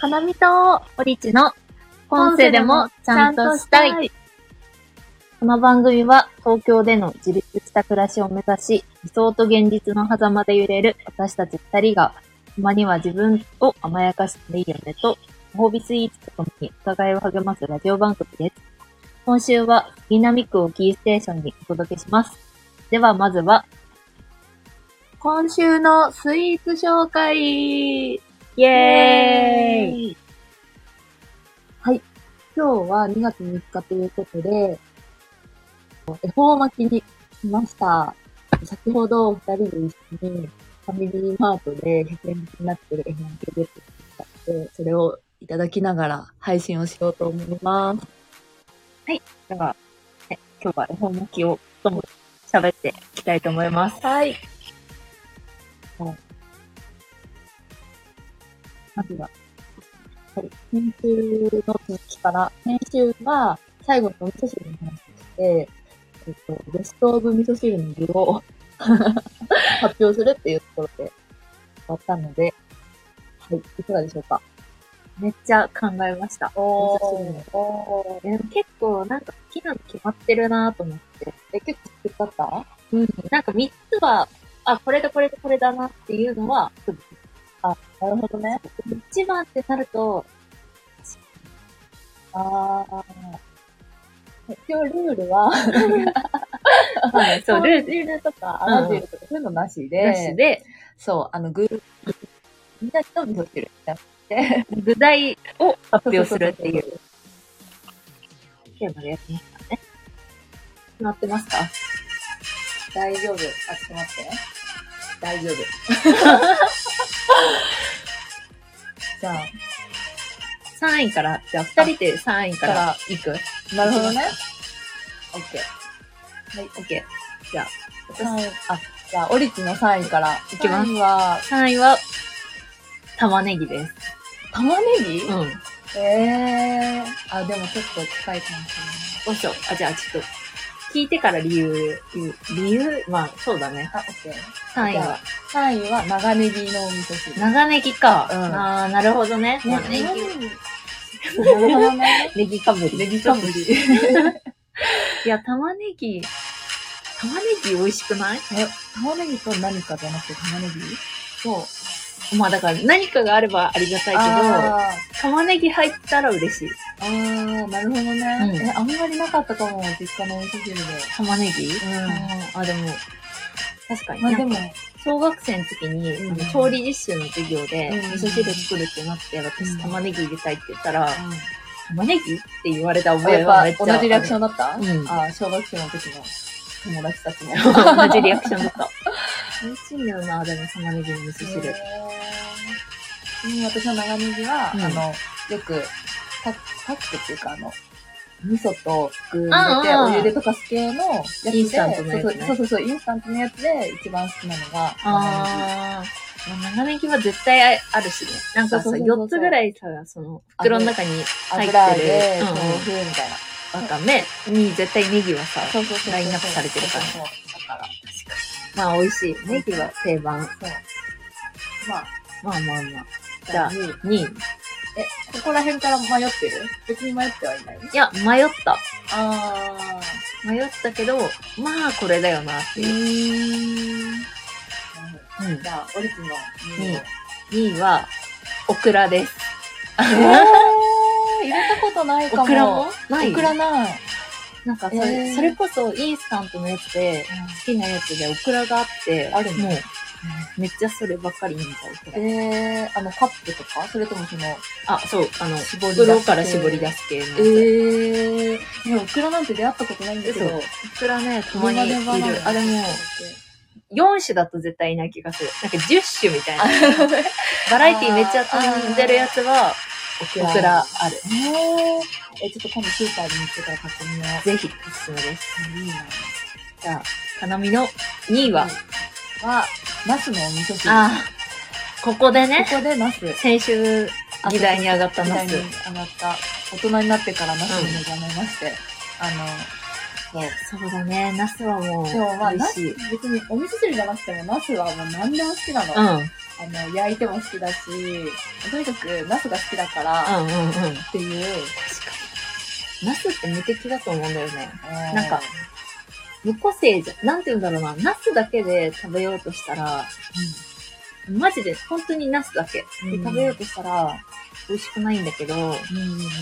花見とオリチの今世でもちゃんとしたい。この番組は東京での自立した暮らしを目指し、理想と現実の狭間で揺れる私たち二人が、たまには自分を甘やかしていいよねと、ご褒美スイーツとともにお互いを励ますラジオ番組です。今週は杉並区をキーステーションにお届けします。ではまずは、今週のスイーツ紹介イェーイはい。今日は2月3日ということで、恵方巻きに来ました。先ほど2人で一緒にファミリーマートで100円引きになってる恵方巻きをゲットしてきたので、それをいただきながら配信をしようと思います。はい。では、ね今日は恵方巻きをとも喋っていきたいと思います。はい。まずは、はい、先週の続きから、先週は最後のお味噌汁の話をして、えっと、ベストオブ味噌汁の具を 発表するっていうところで終わったので、はい、いかがでしょうか？めっちゃ考えました。お味噌汁の。おでも結構なんか好きなの決まってるなと思って。え、結構好きだった？うん。なんか3つは、あ、これとこれとこれだなっていうのは、なるほどね。一番ってなると、あー。一応ルールは、そう、ルールルとか、アラジルとかそういうのなしで、なしで、そう、あの、グー、みんなと味噌汁やって、具材を発表するっていうテーマでやってますからね。なってますか？大丈夫？あ、ちょっと待って。大丈夫。じゃ ?3 位から、じゃあ2人で3位からいくあ、なるほどね。オッケー。はい、OK。じゃあ、3位、あ、じゃあ、オリチの3位からいきます3位は、3位は、玉ねぎです。玉ねぎ？うん。えー。あ、でもちょっと近いかもしどうしよう。あ、じゃあちょっと、聞いてから理由、理由？まあ、そうだね。あ、オッケー。3位は、3位は長ネギのお味噌汁。長ネギか。うんああ、なるほどね。ねまあネギ、なるほどね。ネギかぶり。ネギかぶり。いや、玉ねぎ、玉ねぎ美味しくない？え、玉ねぎと何かじゃなくて玉ねぎ？そう。まあだから何かがあればありがたいけど、あ玉ねぎ入ったら嬉しい。ーあー、なるほどね。うん。え、あんまりなかったかも、実家のお味噌汁で。玉ねぎ？うん。あでも、確かに。まあでも、小学生の時に、うん。調理実習の授業で、うん。味噌汁作るってなって、私うん。玉ねぎ入れたいって言ったら、う玉ねぎ？って言われたん、覚えはめやっっちゃぱ同じリアクションンだった？うん。あー小学生の時の友達たちも。同じリアクションだった。美味しいんだよな、でも玉ねぎの味噌汁。うん、私の長ネギは、うんあの、よく、パック、パックっていうか、あの、味噌と具入れて、お湯で溶かす系のやつで、インスタントのやつねそうそうそう、インスタントのやつで一番好きなのが、あー。長ネギは絶対あるしね。なんかさ、そうそうそうそう4つぐらいさ、その、袋の中に入ってる油で、うん豆腐みたいな。わかめに絶対ネギはさ、そうそうそうそう。ラインナップされてるからそうそうそうだから、まあ美味しい。ネギは定番。そう。まあ、まあまあまあ。じゃあ、じゃあ、2位。え、ここら辺から迷ってる？別に迷ってはいないいや、迷った。あ迷ったけど、まあこれだよなってー。いう。ー。うんじゃあ、オリジの2位を。2位は、オクラです。えー、入れたことないかも。オクラもない？オクラない。なんかそれ、えーそれこそインスタントのやつで、好きなやつでオクラがあって、あるのもう、めっちゃそればっかり飲んじゃうオクラ。えー、あの、カップとか？それともその、あ、そう、あの、絞り出すから絞り出す系のやつ。えー、いや、オクラなんて出会ったことないんだけど、嘘オクラね、たまにいるあ、でも、4種だと絶対いない気がする。なんか10種みたいな。バラエティめっちゃ飛んでるやつは、オクオクラある。えー、え、ちょっと今度スーパーに行ってから買ってみよう。ぜひ、おすすめです。いいなじゃあ、かなみの2位は、は、ナスのお味噌汁。あーここでね、ここでナス。先週、議題に上がったナス議題に。上がった。大人になってからナスに目覚めまして。あの、そう。そうだね、ナスはもう、でもまあ、しい。別にお味噌汁じゃなくても、ナスはもう何でも好きなの。うん。あの、焼いても好きだし、とにかく、ナスが好きだから、うんうんうん。っていう。確かに。ナスって無敵だと思うんだよね。ななんか、無個性じゃ、なんて言うんだろうな。ナスだけで食べようとしたら、マジで本当にナスだけでうん食べようとしたら、美味しくないんだけど、うん。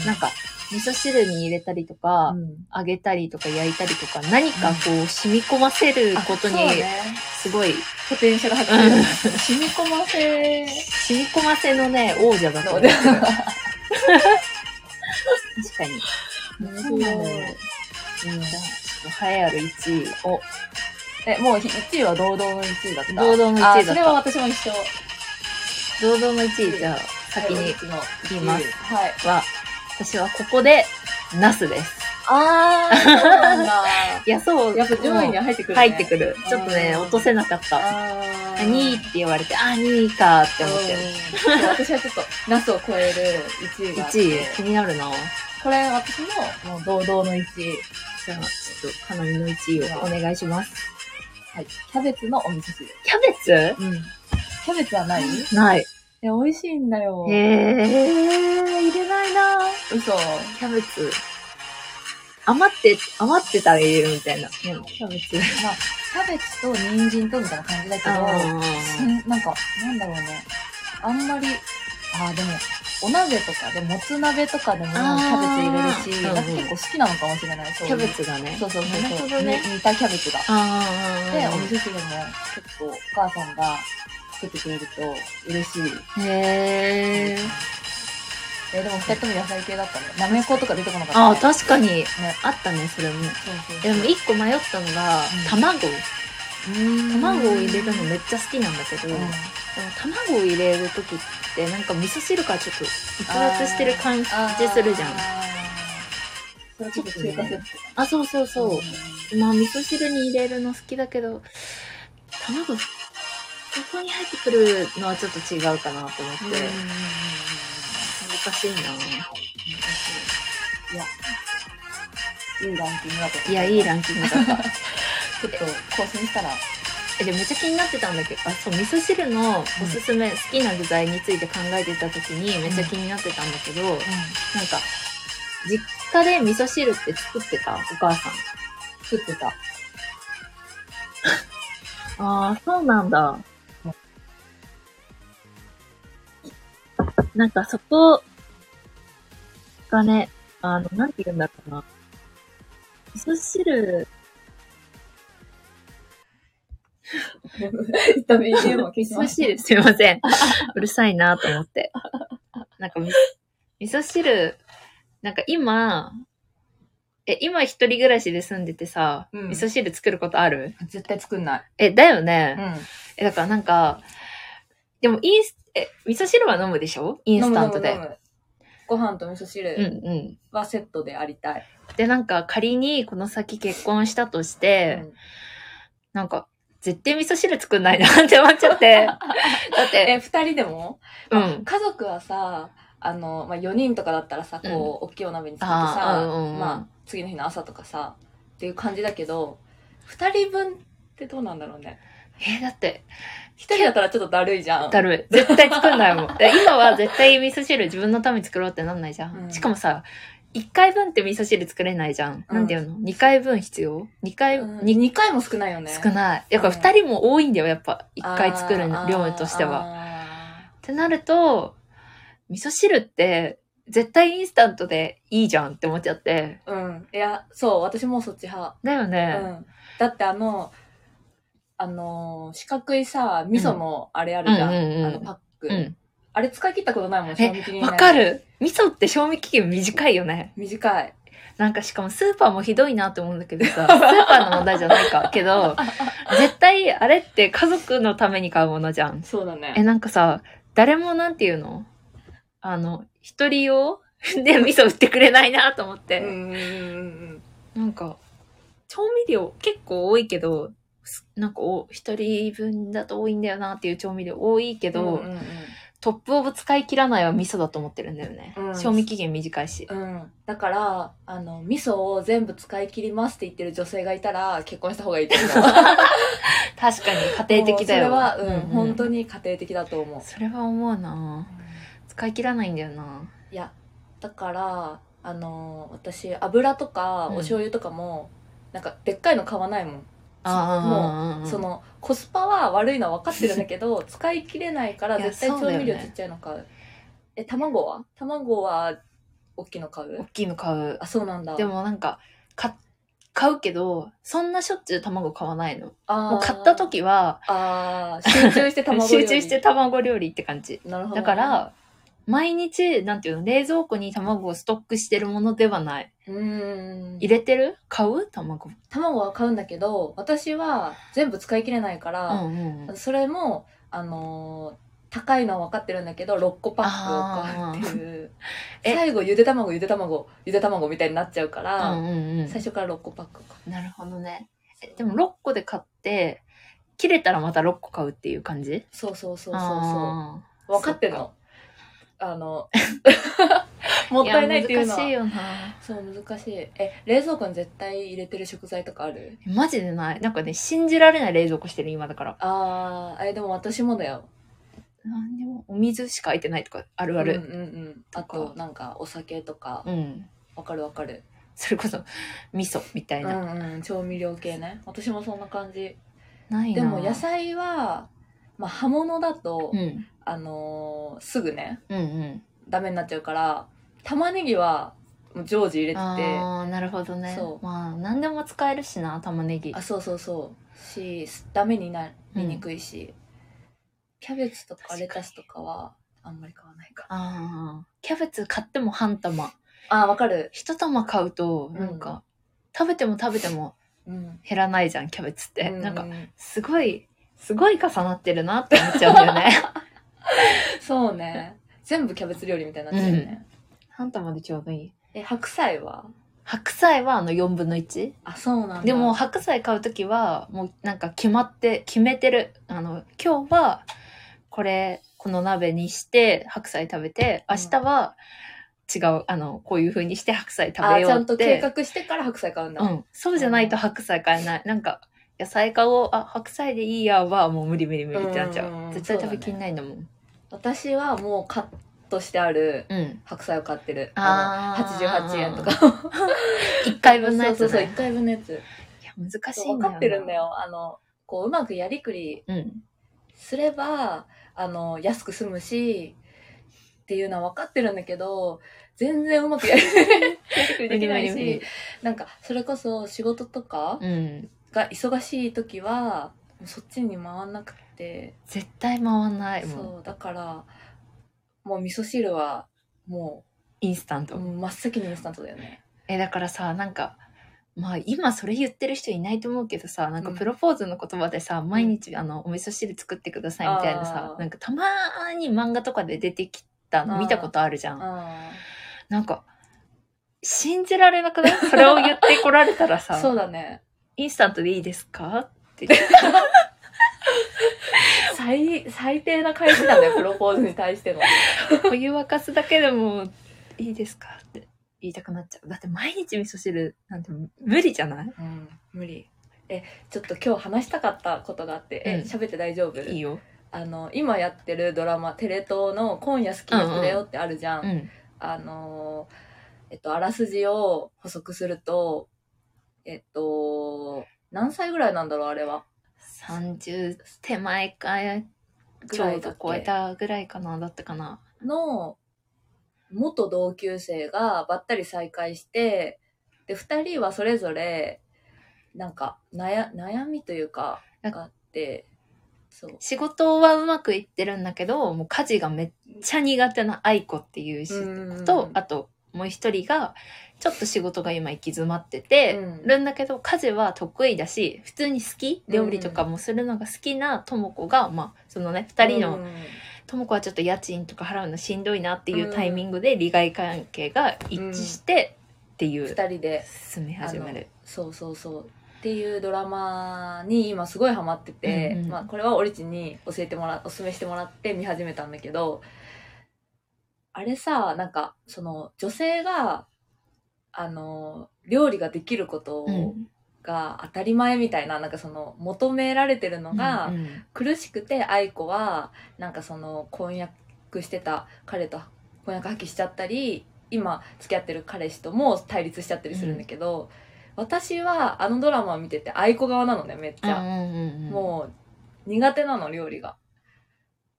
なんか、味噌汁に入れたりとか、うん揚げたりとか焼いたりとか、何かこう、染み込ませることにすごい、ポテンシャル発揮する。染み込ませ染み込ませのね、王者だと思ので。ってる。確かに。そうなのようん。じゃあ、ちょっと栄えある1位を。え、もう1位は堂々の1位だった。堂々の1位だったあそれは私も一緒。堂々の1位、じゃあ、先に言言います。はい。は、私はここで、ナスです。あー、そうなんだ。いや、そう。やっぱ上位に入ってくる、ね。入ってくる。ちょっとね、うん落とせなかった。あー。2位って言われて、あ、2位かって思って私はちょっと、ナスを超える1位があって。1位、気になるなこれ私も、もう堂々の1位。じゃあ、ちょっと、かなみの1位をお願いします。はい。キャベツのお味噌汁。キャベツ？うん。キャベツはない？ない。え、美味しいんだよ。へー、入れないな嘘。キャベツ。余って、余ってたら入れるみたいな。でもキャベツ。まあ、キャベツと人参とみたいな感じだけど、なんか、なんだろうね。あんまり、あーでも、お鍋とかで、もつ鍋とかでもキャベツ入れるし、なんか結構好きなのかもしれない。キャベツがね。そうそうそうね。に似たキャベツが。あで、お味噌汁も結構お母さんが作ってくれると嬉しい。ー。へー。え、でも二人とも野菜系だったね。なめことか出てこなかった、ね。あー、確かに。ね。あったね、それも。そうそうでも一個迷ったのが、うん卵。うん卵を入れるのめっちゃ好きなんだけど、うん卵を入れるときってなんか味噌汁からちょっと逸脱してる感じするじゃん。それちょっと中華説あ、そうそうそう。まあ味噌汁に入れるの好きだけど、卵、そこに入ってくるのはちょっと違うかなと思って、うん。難しいないや、いいランキングだった。いや、いいランキングだった。ちょっと更新したら。え、で、めっちゃ気になってたんだけど、あ、そう、味噌汁のおすすめ、好きな具材について考えてた時にめっちゃ気になってたんだけど、なんか、実家で味噌汁って作ってた？お母さん。作ってた。ああ、そうなんだ。なんかそこがね、あの、なんて言うんだろうな。味噌汁、味噌。汁、すいません。うるさいなと思って。なんかみ、味噌汁、なんか今、え、今一人暮らしで住んでてさ、うん味噌汁作ることある？絶対作んない。え、だよね。うん。え、だからなんか、でもインス、え、味噌汁は飲むでしょ？インスタントで。飲む飲む飲むご飯と味噌うん汁うん。はセットでありたい。で、なんか仮にこの先結婚したとして、うんなんか、絶対味噌汁作んないなって思っちゃって。だって、え、二人でも？うん。家族はさ、あの、まあ、4人とかだったらさ、こう、大きいお鍋に作ってあーさ、うんうんうんまあ、次の日の朝とかさ、っていう感じだけど、二人分ってどうなんだろうね。え、だって、一人だったらちょっとだるいじゃん。だるい。絶対作んないもん。で今は絶対味噌汁自分のために作ろうってなんないじゃん。うんしかもさ、1回分って味噌汁作れないじゃん。うんなんていうの ?2 回分必要 ?2 回、うん、に2回も少ないよね。少ない。だからうん2人も多いんだよ、やっぱ。1あー回作る量としては。あってなると、味噌汁って絶対インスタントでいいじゃんって思っちゃって。ーうん。いや、そう、私もそっち派。だよね。うん。だってあの、あの、四角いさ、味噌のあれあるじゃん。うんうんうんうんあのパック。うん。あれ使い切ったことないもん、賞味期限わかる？味噌って賞味期限短いよね。短い。なんかしかもスーパーもひどいなって思うんだけどさ、スーパーの問題じゃないか。けど、絶対あれって家族のために買うものじゃん。そうだね。え、なんかさ、誰もなんていうの？あの、一人用？で味噌売ってくれないなと思って。うんなんか、調味料結構多いけど、すなんかお、一人分だと多いんだよなっていう調味料多いけうん。ど、うんうんうんトップオブ使い切らないは味噌だと思ってるんだよね。うん賞味期限短いし。うん。だから、あの、味噌を全部使い切りますって言ってる女性がいたら、結婚した方がいいと思う。確かに家庭的だよ。それは、うん、本当に。に家庭的だと思う。それは思うな使い切らないんだよな。いや、だから、あの、私、油とかうんお醤油とかも、なんか、でっかいの買わないもん。ああ、その、コスパは悪いのは分かってるんだけど、使い切れないから絶対調味料ちっちゃいの買う。え、卵は？卵は、大きいの買大うきいの買う。あ、そうなんだ。でもなんか、か買うけど、そんなしょっちゅう卵買わないの。あー、もう買った時は、あー集中して卵料理 集中して卵料理って感じ。なるほど。だか、ら、毎日、なんていうの、冷蔵庫に卵をストックしてるものではない。うーん。入れてる？買う？卵。卵は買うんだけど、私は全部使い切れないかうら、んうんうん。それも、あのー高いのは分かってるんだけど、6個パックを買うっていう。え？最後、ゆで卵、ゆで卵、ゆで卵みたいになっちゃうから、うんうんうん最初から6個パックを買う。なるほどね。えでも6個で買って、切れたらまた6個買うっていう感じ？そうそうそうそうそう。あ分かってるそっの。あの、ー もったいないっていうのは。や難しいよな。そう、難しい。え、冷蔵庫に絶対入れてる食材とかある？マジでない。なんかね、信じられない冷蔵庫してる今だから。あー、え、でも私もだよ。なんでも、お水しか空いてないとかあるある。うんうんうん。あと、なんか、お酒とか、うん。わかるわかる。それこそ、味噌みたいうな。んうん、調味料系ね。私もそんな感じ。ないなでも野菜は、まあ、葉物だと、うん。あのーすぐね、うんうん。ダメになっちゃうから、玉ねぎは、もう常時入れてて、あああ、なるほどね。そうまあ、何でも使えるしな、玉ねぎ。そうそうそう。し、ダメになりにくいし、キャベツとかレタスとかは、あんまり買わないか。ああ。キャベツ買っても半玉。あー、わかる。一玉買うと、なんか、食べても食べてもうん。減らないじゃん、キャベツって。うなんか、すごい、すごい重なってるなって思っちゃうんだよね。そうね。全部キャベツ料理みたいになっちゃうよね。半玉でちょうどいい。え、白菜は？白菜はあの4分の 1? あ、そうなんだ。でも、白菜買うときは、もうなんか決まって、決めてる。あの、今日は、これ、この鍋にして白菜食べて、明日は違う、あの、こういう風にして白菜食べようって。あちゃんと計画してから白菜買うんだ。うん。そうじゃないと白菜買えない。なんか、野菜買おう、あ、白菜でいいやは、もう無理無理無理ってなっちゃう。絶対食べきんないんだもん。私はもうカットしてあるうん。白菜を買ってる。あーあの88円とか。一回分のやつ、ね。そうそうそう、1回分のやつ。いや、難しいんだよな。かってるんだ。よ。あの、こう、うまくやりくりうん。すれば、あの、安く済むし、っていうのは分かってるんだけど、全然うまくやり やりくりできない無理無理無理し、なんか、それこそ仕事とかうん。が忙しい時は、そっちに回んなくて、絶対回んないもん。そう、だから、もう味噌汁は、もインスタント。う、真っ先にインスタントだよね。え、だからさ、なんか、まあ今それ言ってる人いないと思うけどさ、なんかプロポーズの言葉でさ、毎日あの、お味噌汁作ってくださいみたいなさなんかたまーに漫画とかで出てきたの見たことあるじゃん。あなんか、信じられなくない？それを言ってこられたらあ。さ、そうだね。インスタントでいいですか？って。最、最低な返しなんだよ、プロポーズに対しての。お湯沸かすだけでもいいですか？って言いたくなっちゃう。だって毎日味噌汁なんて無理じゃない？うん、無理。え、ちょっと今日話したかったことがあって、え、うん喋って大丈夫？いいよ。あの、今やってるドラマ、テレ東の今夜好きな人だよってあるじゃん。うん。あのー、えっと、あらすじを補足すると、えっと、何歳ぐらいなんだろう、あれは？30手前か、ちょうど超えたぐらいかな、だったかな。の元同級生がばったり再会して、で、二人はそれぞれ、なんか、悩、悩みというか、があって、そう。仕事はうまくいってるんだけど、もう家事がめっちゃ苦手な愛子っていう人と、あともう一人が、ちょっと仕事が今行き詰まってて、うん。るんだけど、家事は得意だし、普通に好き料理とかもするのが好きなとも子が、まあ、そのね、二人の、うん。とも子はちょっと家賃とか払うのしんどいなっていうタイミングで利害関係が一致して、っていう、二人で、進め始める。そうそうそう。っていうドラマに今すごいハマってて、うんうん。まあ、これはオリチに教えてもらおすすめしてもらって見始めたんだけどあれさなんかその女性があの料理ができることうん。が当たり前みたいな,、なんかその求められてるのが、うんうん苦しくて愛子はなんかその婚約してた彼と婚約破棄しちゃったり今付き合ってる彼氏とも対立しちゃったりするんだけど、私はあのドラマを見てて愛子側なのねめっちゃ、うんうんうん。もう苦手なの料理が。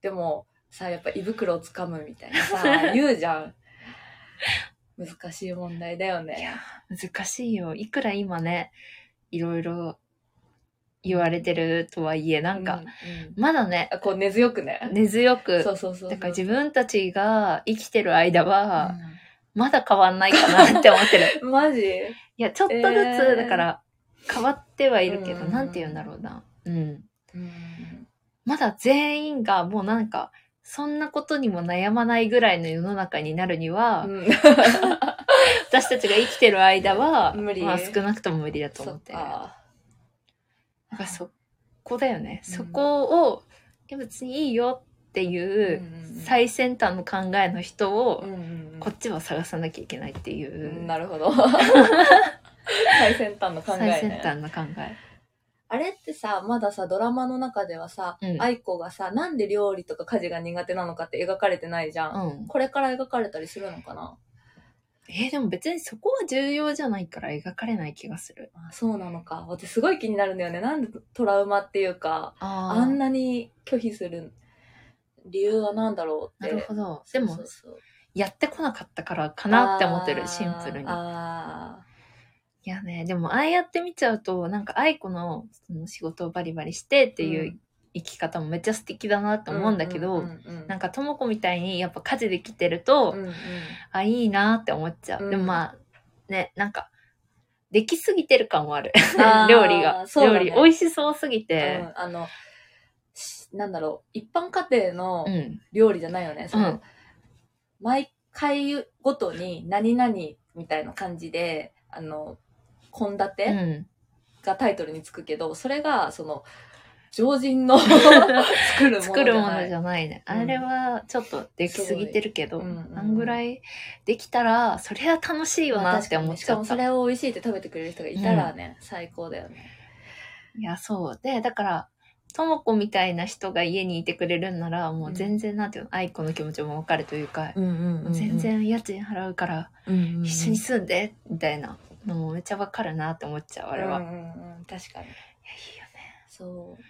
でもさやっぱ胃袋をつかむみたいなさ 言うじゃん難しい問題だよいねや難しいよ。いくら今ねいろいろ言われてるとはいえなんか、うんうん。まだねあこう根強くね。根強くそうそうそうだから自分たちが生きてる間は、うまだ変わんないかなって思ってる。ん マジ？いや、ちょっとずつ、えー。だから、変わってはいるけど、うん。なんて言うんだろうな。うん。うん。まだ全員がもうなんか、そんなことにも悩まないぐらいの世の中になるには、うん。私たちが生きてる間は、無理。まあ少なくとも無理だとそ思って。っか。なんかそこだよね。うん。そこを、いや別にいいよっていう、最先端の考えの人を、こっちは探さなきゃいけないっていう。う、んなるほど。最先端の考え最先ね端の考え。あれってさまださドラマの中ではさうん。愛子がさなんで料理とか家事が苦手なのかって描かれてないじゃん、うん。これから描かれたりするのかな？えーでも別にそこは重要じゃないから描かれない気がする。あそうなのか。私すごい気になるんだよね。なんでトラウマっていうかああんなに拒否する理由は何だろうって。なるほど。でもそう、そうそう。やってこなかったからかなって思ってる、シンプルに。あいやね、でもああやって見ちゃうと、なんか愛子のその仕事をバリバリしてっていうう生き方もめっちゃ素敵だなってー思うんだけど、うんうんうんなんかとも子みたいにやっぱ家事できてると、うんうんあ、いいなって思っちゃう。うんでもまあ、ね、なんか、できすぎてる感はある。料理が。ね料理、美味しそうすぎうてん。あのしなんだろう一般家庭のうん。料理じゃないよね、そのうん毎回ごとに何々みたいな感じであの献う立ん。がタイトルにつくけど、それがその常人の 作るものじゃ作るものないじゃないね。うんあれはちょっとできすぎてるけど、うんうんあんぐらいできたら、そりゃ楽しいよなって思っしちゃった。かもそれを美味しいって食べてくれる人がいたらね、最高だよね。いや、そう。で、だから、ともこみたいな人が家にいてくれるんなら、もう全然、なんていうの、愛子の気持ちもわかるというか、うんうん全然家賃払うから、一一緒に住んで、みたいなのもめっちゃわかるなって思っちゃう、あれは。いや、うんうんうん、確かに。いいよね。そう。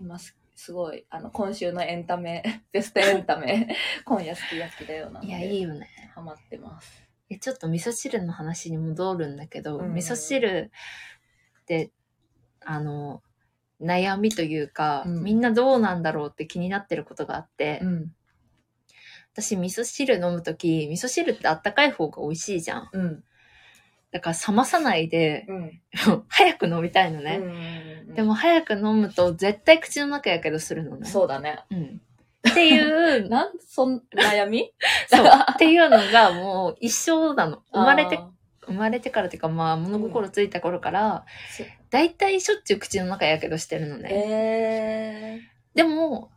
今す、すごい、あの、今週のエンタメ、ベストエンタメ、今夜好き焼きだよな。いや、いいよね。ハマってます。えちょっと味噌汁の話に戻るんだけど、うん味噌汁って、あの、悩みというか、うんみんなどうなんだろうって気になってることがあって、ん。私味噌汁飲むとき、味噌汁ってあったかい方が美味しいじゃん。うん。だから冷まさないで、うん。早く飲みたいのね。ねでも、早く飲むと絶対口の中やけどするのね。そうだね。うん。っていう、なん、そん、悩みそう。っていうのがもう一生なの。生まれてあ、生まれてからっていうかまあ物心ついた頃から、ーだいたいしょっちゅう口の中やけどしてるのね。えー。でも、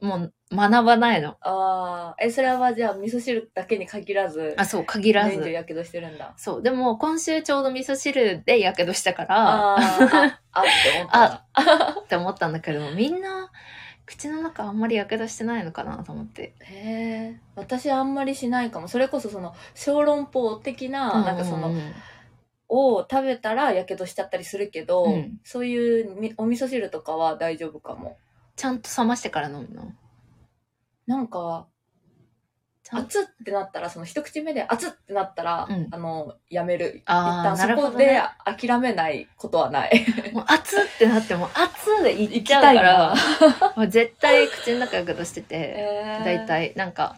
もう学ばないの。ああ、え、それはじゃあ味噌汁だけに限らず、あ、そう、限らず。年中やけどしてるんだ。そう。でも今週ちょうど味噌汁でやけどしたから、あーあ、あって思ったな。って思ったんだけど、みんな口の中あんまりやけどしてないのかなと思って。へえ。私あんまりしないかも。それこそその小籠包的な、なんかその、うんうんうんを食べたらやけどしちゃったりするけど、うんそういうみお味噌汁とかは大丈夫かも。ちゃんと冷ましてから飲むの？なんか、熱ってなったら、その一口目で熱ってなったら、うん。あの、やめる。あー一旦そこなるほどね。で諦めないことはない。もう熱ってなっても熱でいっちゃうから、もう絶対口の中やけどしてて、だいたいいなんか、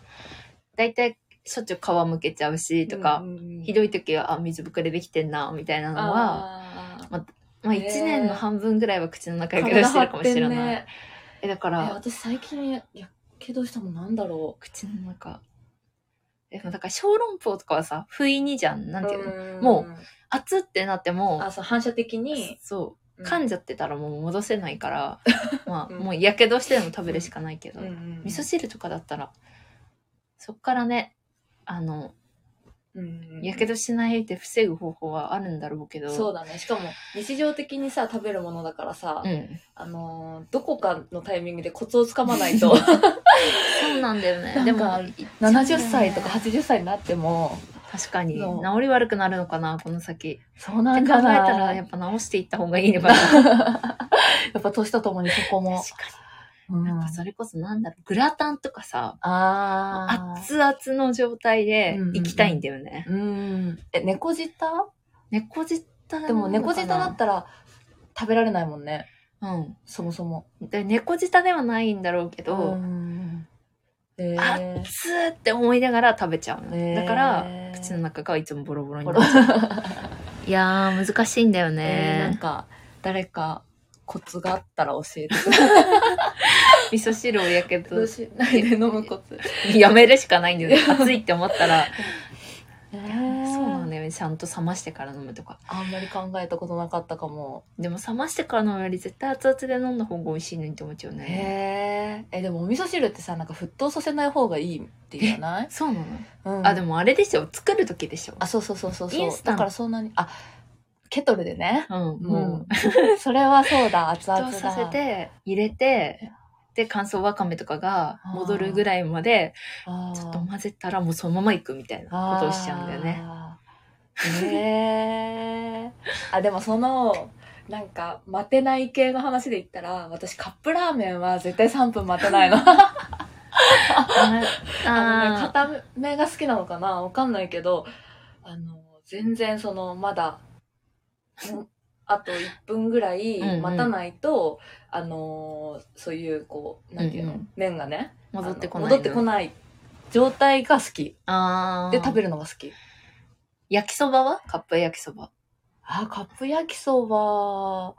だいたいしょっちゅう皮むけちゃうし、とか、ひどい時は、あ、水ぶくれできてんな、みたいなのは、まあ一年の半分ぐらいは口の中やけどしてるかもしれない。え、だかえら、私最近けどしたのなんだろ口の中。でもだから小籠包とかはさ、不意にじゃん。なんう。ていうの？も熱ってなってもあ、、そう、反射的に。そ噛んじゃってたらもう戻せないから、まあ、うんもうやけどしてでも食べるしかないけど、うんうん味噌汁とかだったら、そっからね、あの、うんやけどしないで防ぐ方法はあるんだろうけど、そうだね。しかも日常的にさ食べるものだからさ、うん。あのーどこかのタイミングでコツをつかまないと。そうなんだよね。でもなんか、70歳とか80歳になっても。確かに、そう。治り悪くなるのかな、この先。そうって考えたら、やっぱ直していった方がいいのかな。やっぱ年とともにそこも、確かうんに。なん。かそれこそなんだろう、グラタンとかさ、あー。熱々の状態でうんうんうん。行きたいんだよね。うん。え猫舌？猫舌？でも猫舌だったら食べられないもんね。うん。そもそも。で猫舌ではないんだろうけど、んえあー。熱ーって思いながら食べちゃうの。へー。だから、口の中がいつもボロボロになっちゃう。いやー、難しいんだよえーなんね。か誰かコツがあったら教えて 味噌汁をやけどしないで飲むコツやめるしかないんだよね。熱いって思ったら。えそうなんだよね。ちゃんと冷ましてから飲むとか。あんまり考えたことなかったかもでも冷ましてから飲むより絶対熱々で飲んだ方が美味しいのにって思っちゃうね。へええでもお味噌汁ってさなんか沸騰させない方がいいって言わない、そうなの、うん、あ、でもあれでしょ。作る時でしょ。あそうそうそうそうそうインスタントだからそんなにあケトルでねうん。うんそれはそうだ熱々だ沸騰させて、入れて、で、乾燥わかめとかが戻るぐらいまで、ちょっと混ぜたらもうそのままいくみたいなことをしちゃうんだよね。へえあでもそのなんか待てない系の話で言ったら私カップラーメンは絶対3分待てないの。ああのねあ固めが好きなのかな？わかんないけどあの全然そのまだんあと1分ぐらいうんうん待たないと、あのそういうこうなんていうの、うんうん麺がね戻ってこない。戻ってこない状態が好きああ。で食べるのが好き焼きそばは？カップ焼きそば。あ、カップ焼きそば。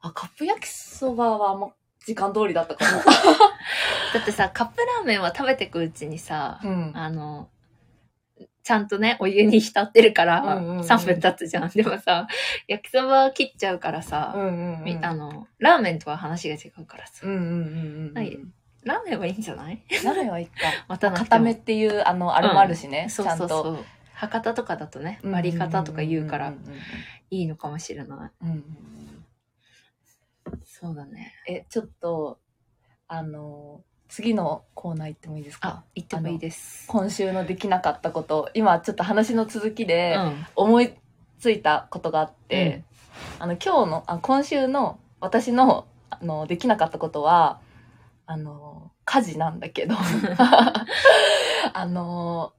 あ、カップ焼きそばはもう時間通りだったか だってさ、カップラーメンは食べてくうちにさ、も。うん。あの、ちゃんとね、お湯に浸ってるから、うんうんうん3分経つじゃん。でもさ、焼きそば切っちゃうからさ、あの、ラーメンとは話が違うからさ、ラーメンはいいんじゃない？ラーメンはいいか。また固めっていう、あの、あれもあるしね。そうちゃんと。そうそう。博多とかだとね、割り方とか言うからいいのかもしれない。そうだね。え、ちょっと、あの、次のコーナー行ってもいいですあか、言ってもいいです。今週のできなかったこと、今ちょっと話の続きで、うん。思いついたことがあって、あの今日のあ今週の私のあのできなかったことはあの家事なんだけど あの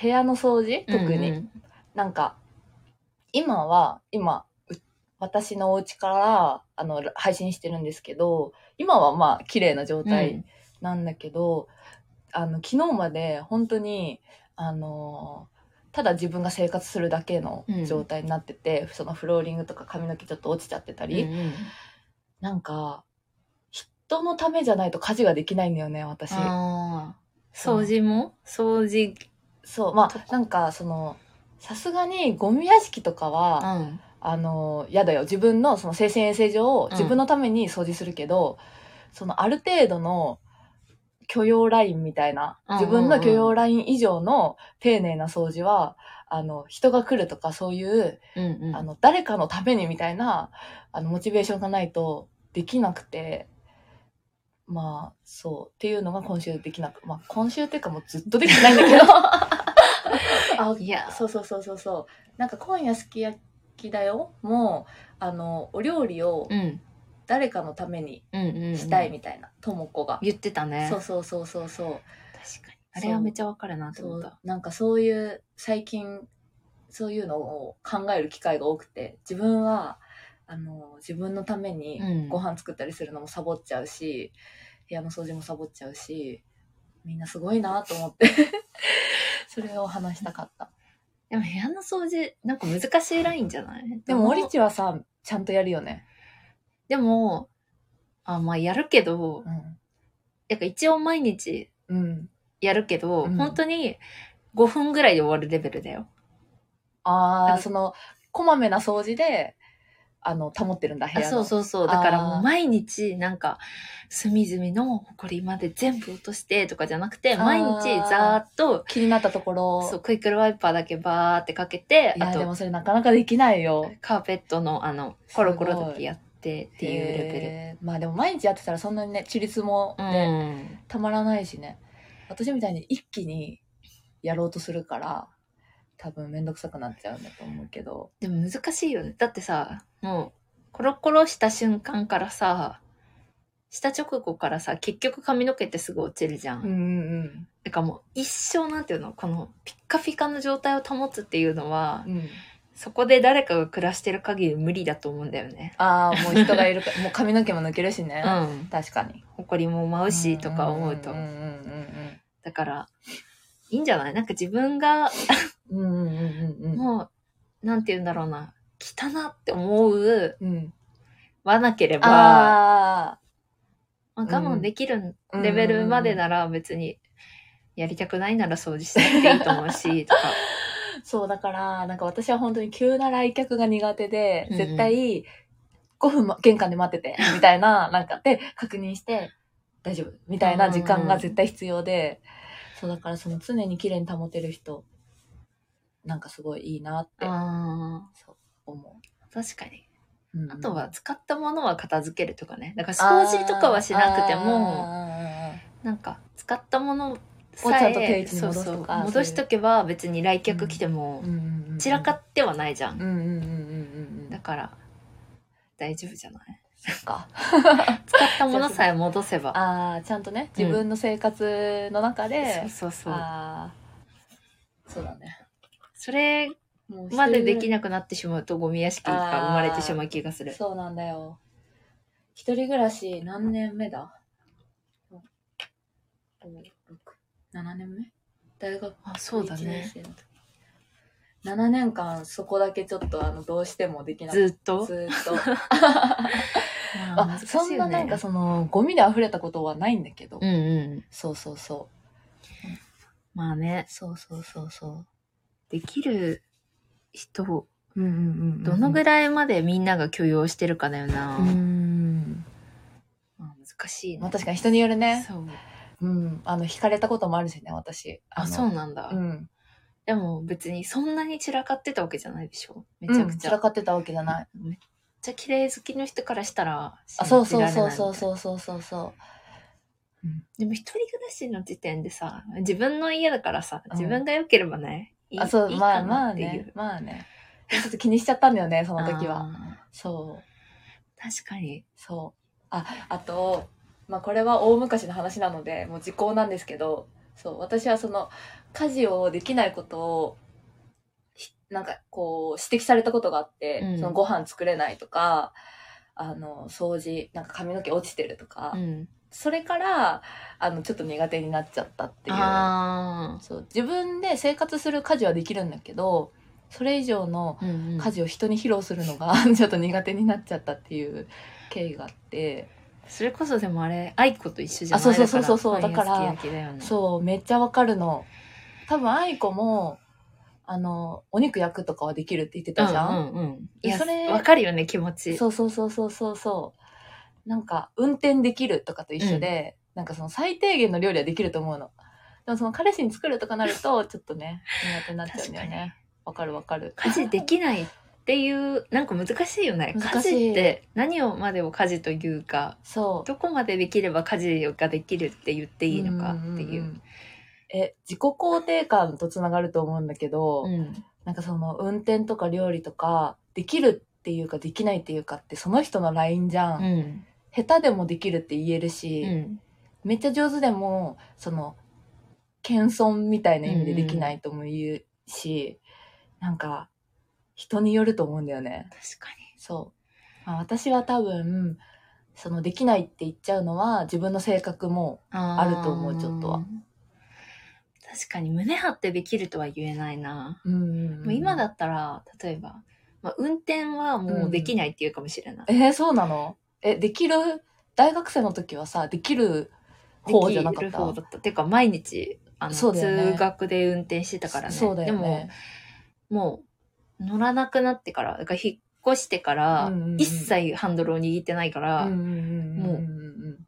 部屋の掃除？特に、うん。うんなんか今は今う私のお家からあの配信してるんですけど今はまあ綺麗な状態なんだけど、あの昨日まで本当にあのただ自分が生活するだけの状態になってて、そのフローリングとか髪の毛ちょっと落ちちゃってたり、うんうんなんか人のためじゃないと家事ができないんだよね私。掃除も？掃除。そうまあなんかそのさすがにゴミ屋敷とかは、うん。あの嫌だよ。自分のその精神衛生上うん。自分のために掃除するけど、そのある程度の許容ラインみたいな自分の許容ライン以上の丁寧な掃除はあの人が来るとかそういう、うんうん。あの誰かのためにみたいなあのモチベーションがないとできなくてまあそうっていうのが今週できなくまあ今週っていうかもうずっとできてないんだけど。あいや、そうそうそうそうそう。なんか今夜すき焼きだよ。もうあのお料理をうん。誰かのためにうんうんうん。したいみたいなとも子が、言ってたね。そうそうそうそうそう。確かに。あれはめっちゃわかるなってそう。思った。なんかそういう最近そういうのを考える機会が多くて自分はあの自分のためにうん。ご飯作ったりするのもサボっちゃうし、部屋の掃除もサボっちゃうしみんなすごいなと思って。それを話したかった。でも部屋の掃除、なんか難しいラインじゃない？でも森地はさちゃんとやるよねでも、あ、まあやるけど、うんやっぱ一応毎日うんやるけど、うん本当に5分ぐらいで終わるレベルだよ。あああそのこまめな掃除であの、保ってるんだ、部あ屋の。そうそうそう。だからもう毎日、なんか、隅々の埃まで全部落としてとかじゃなくて、毎日ざーっと、気になったところ。そう、クイックルワイパーだけバーってかけて、いや、あと、でもそれなかなかできないよ。カーペットのあの、コロコロだけやってっていうレベへーまあでも毎日やってたらそんなにね、チリツもル。ね、うん。たまらないしね。私みたいに一気にやろうとするから、多分めんどくさくなっちゃうんだと思うけど。でも難しいよね。だってさ、もう、コロコロした瞬間からさ、した直後からさ、結局髪の毛ってすぐ落ちるじゃん。うんうんだからもう一生なんていうのこのピッカピカの状態を保つっていうのは、うん。うん。そこで誰かが暮らしてる限り無理だと思うんだよね。ああ、もう人がいるか、もう髪の毛も抜けるしね。うん。確かに。埃も舞うしとか思うとうん。うんうんだから、いいんじゃない？なんか自分が、うんうん。うんうん。もう、なんて言うんだろうな、汚って思ううん。はなければ、あまあ、我慢できるうんレベルまでなら別に、やりたくないなら掃除していいと思うし、とか。あ、そう、だから、なんか私は本当に急な来客が苦手で、うん絶対、5分ま玄関で待ってて、みたいな、なんか、で、確認して、大丈夫、みたいな時間が絶対必要で、そう、だからその常に綺麗に保てる人、なんかすごいいいなってあそう思ー確かに。う。うんあとは、使ったものは片付けるとかね。だから掃除とかはしなくても、あなんか、使ったものをさちゃんと定え、位置に戻すとか戻しとけば別に来客来ても散らかってはないじゃん。うんうんうんうんうんうん。だから、大丈夫じゃない？そっか。使ったものさえ戻せば。ああ、ちゃんとね、自分の生活の中で、そうそうそう。ああ、そうだね。それまでできななくなってしまうとゴミ屋敷が生まれてしまう気がする。そうなんだよ。一人暮らし何年目だ ?5、6、7年目？大学あ、そうだ1年ね。生の時7年間そこだけちょっとあのどうしてもできなくてずっと？ずーっと。まあ、そんななんかそのゴミで溢れたことはないんだけど、うんうん。そうそうそまあねう。、そうそうそうそできる人、う。うんうんうんどのぐららいまでみんなが許容してるかだよな。うん。まあ難しいね。まあ確かに人によるね。そう。うん。あの、惹かれたこともあるしね、私。あ、のそうなんだ。うん。でも別にそんなに散らかってたわけじゃないでしょ？めめちゃくちちゃくちゃ。ゃ散らかってたわけじゃない。めっちゃ綺麗好きの人からしたらあ、そうそうそうそうそうそうそうそう。でも一人暮らしの時点でさ、自分の家だからさ、うん自分が良ければね、いいあ、そう、いいまあかまあね。まあね。ちょっと気にしちゃったんだよね、その時は。あそう。ー確かに。そう。あ、あと、まあこれは大昔の話なので、もう時効なんですけど、そう、私はその、家事をできないことを、ひなんかこう、指摘されたことがあって、うんそのご飯作れないとか、あの、掃除、なんか髪の毛落ちてるとか、うん。それから、あの、ちょっと苦手になっちゃったっていう。あそう、自分で生活する家事はできるんだけど、それ以上の家事を人に披露するのが ちょっと苦手になっちゃったっていう経緯があって、それこそでもあれ、愛子と一緒じゃない？あそうそうそうそうそうだからね。そう、めっちゃわかるの。多分、愛子も、あの、お肉焼くとかはできるって言ってたじゃん、うんうんうん。いや、それわかるよね、気持ち。そうそうそうそうそうそう。なんか、運転できるとかと一緒で、なんかその最低限の料理はできると思うの。でもその彼氏に作るとかなると、ちょっとね、苦手になっちゃうんだよね。わかるわかる。家事できないっていう、なんか難しいよね。難しい家事って何をまでを家事というか、そう。どこまでできれば家事ができるって言っていいのかっていう。んんんえ、自己肯定感とつながると思うんだけど、うんなんかその運転とか料理とか、できるっていうかできないっていうかってその人のラインじゃん。うん。下手でもできるって言えるし、うん。めっちゃ上手でも、その、謙遜みたいな意味でできないとも言うし、なんか、人によると思うんだよね。確かそう。まあ、私は多分、そのできないって言っちゃうのは自分の性格も、に。あると思うちょっとは。確かに胸張ってできるとは言えないな。うんもう今だったら、例えば、まあ、運転はもうできないっていうかもしれない。えーそうなの？え、できる？大学生の時はさ、できる方じゃなかった？できる方だった。てか、毎日、あの、ね通学で運転してたからね。そうだよね。でも、もう、乗らなくなってから、だから引っ越してから一切ハンドルを握ってないから、もううん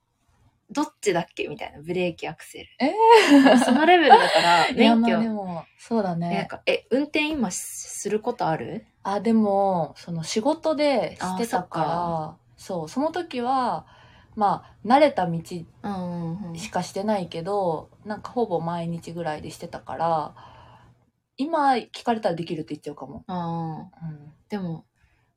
どっちだっけみたいな。ブレーキ、アクセル。えそのレベルだから、免許、まあでも、そうだなんね。か、え、運転今することある？あ、でも、その仕事であしてたから、そそうその時は、まあ、慣れた道。しかしてないけど、なんかほぼ毎日ぐらいでしてたから、今聞かれたらできるって言っちゃうかも。あーうん。でも、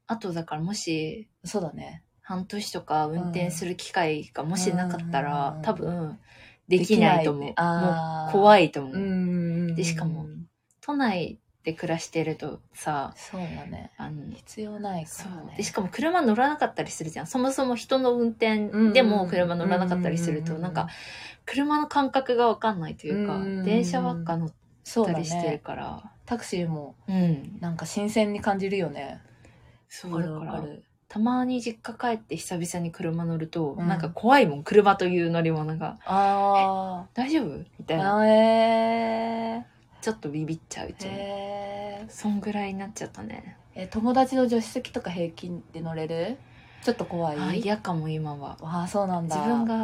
あとだからもし、そうだね。半年とか運転する機会がもしなかったら、うん多分、できないと思う。もうあー怖いと思う。うんでしかも都内で暮らしてるとさ、そうだね。あの、必要ないかそうらね。でしかも車乗らなかったりするじゃんそもそも人の運転でも車乗らなかったりするとうんなんか車の感覚が分かんないというかうん電車ばっか乗っそうだたりしてるね。から。タクシーもうん。なんか新鮮に感じるよね。そうだからる。たまに実家帰って久々に車乗るとうん。なんか怖いもん。車という乗り物が。あ大丈夫？みたいー。な。あえちょっとビビっちゃううー。ちも。へー。そんぐらいになっちゃったね。え、友達の助手席とか平均で乗れる？ちょっと怖い？あ嫌かも今は。ああ、そうなんだ。自分が、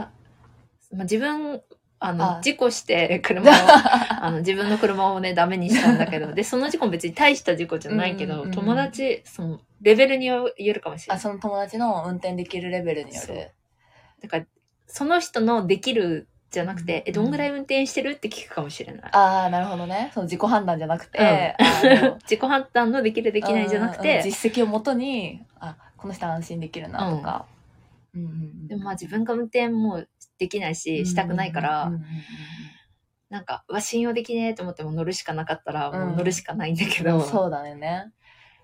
まあ、自分あのあ。事故して車を あの自分の車をねダメにしたんだけどでその事故も別に大した事故じゃないけど、うんうんうん。友達そのレベルによるかもしれなあ、いその友達の運転できるレベルによる。だからその人のできるじゃなくて、うんえどんぐらい運転してるって聞くかもしれない、ああ、なるほどね。その自己判断じゃなくて、うん。自己判断のできるできないじゃなくうんうんて、実績をもとに、あ、この人安心できるなとか。うんうんうん。でもまあ自分が運転もできないししたくないから、うんうんうん。うんなんかうわ信用できねえと思っても乗るしかなかったらもううん乗るしかないんだけど、そうだよね。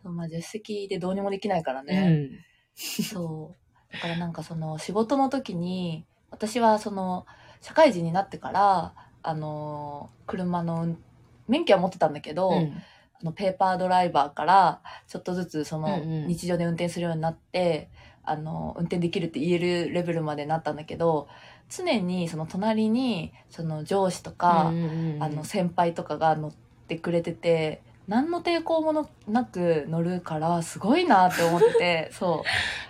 まあ、助手席でどうにもできないからうね。ん。そう。だからなんかその仕事の時に、私はその社会人になってから、あの、車の運免許は持ってたんだけど、うん。あのペーパードライバーからちょっとずつそのうんうん。日常で運転するようになって、あの運転できるって言えるレベルまでなったんだけど常にその隣にその上司とか、うんうんうんあの先輩とかが乗ってくれてて何の抵抗ものなく乗るからすごいなって思ってて そう。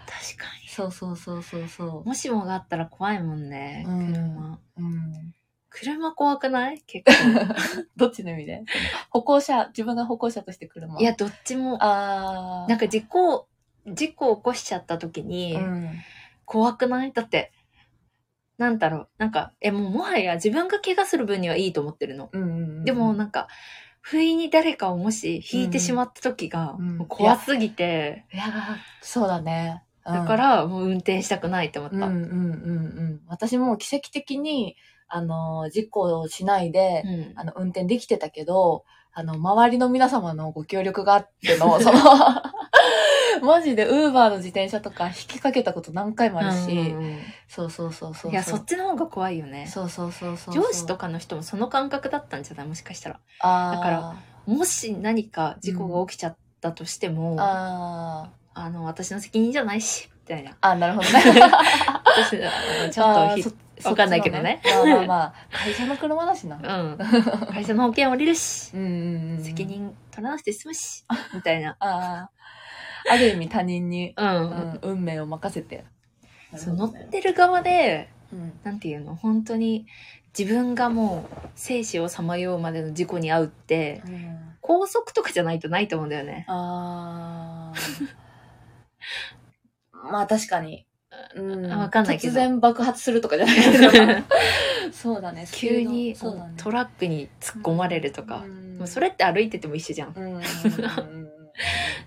確かに。そうそうそうそうそもしもがあったら怖いもんね、うん。車。う、うん、車怖くない？結構。どっちの意味で？歩行者自分が歩行者として車。いや、どっちも。あー。なんか事故、事故起こしちゃった時に、うん。怖くない？だって、なんだろう。なんか、え、もうもはや自分が怪我する分にはいいと思ってるの。うんうんうんでもなんか、不意に誰かをもし引いてしまった時が、うんもう怖すぎて、いやーそうだね。うんだからもう運転したくないって思った。うんうんうんうん。私も奇跡的に、あの、事故をしないで、うんあの、運転できてたけど、あの、周りの皆様のご協力があっての、その、マジでウーバーの自転車とか引きかけたこと何回もあるし、うんうんそうそうそうそう。いや、そっちの方が怖いよね。そうそうそうそう。上司とかの人もその感覚だったんじゃない？もしかしたら。だからもし何か事故が起きちゃったとしても、ああの、私の責任じゃないし、みたいな。ー、あ、なるほどね。ちょっとわかんないけどねそっちのまあまあまあ、会社の車だしな。うん。会社の保険降りるし、うんうんうん。責。任取らなくて済むし、みたいな。ああ。ある意味他人に、うん。うん、運命を任せて。そう乗ってる側で、うん。なんていうの、本当に自分がもう生死をさまようまでの事故に遭うって、高速とかじゃないとないと思うんだよね。ああ。まあ確かに。うん。あわかんないけど突然爆発するとかじゃないけど。そうだね。急にね。トラックに突っ込まれるとか。うんそれって歩いてても一緒じゃん。うんうんうんうん。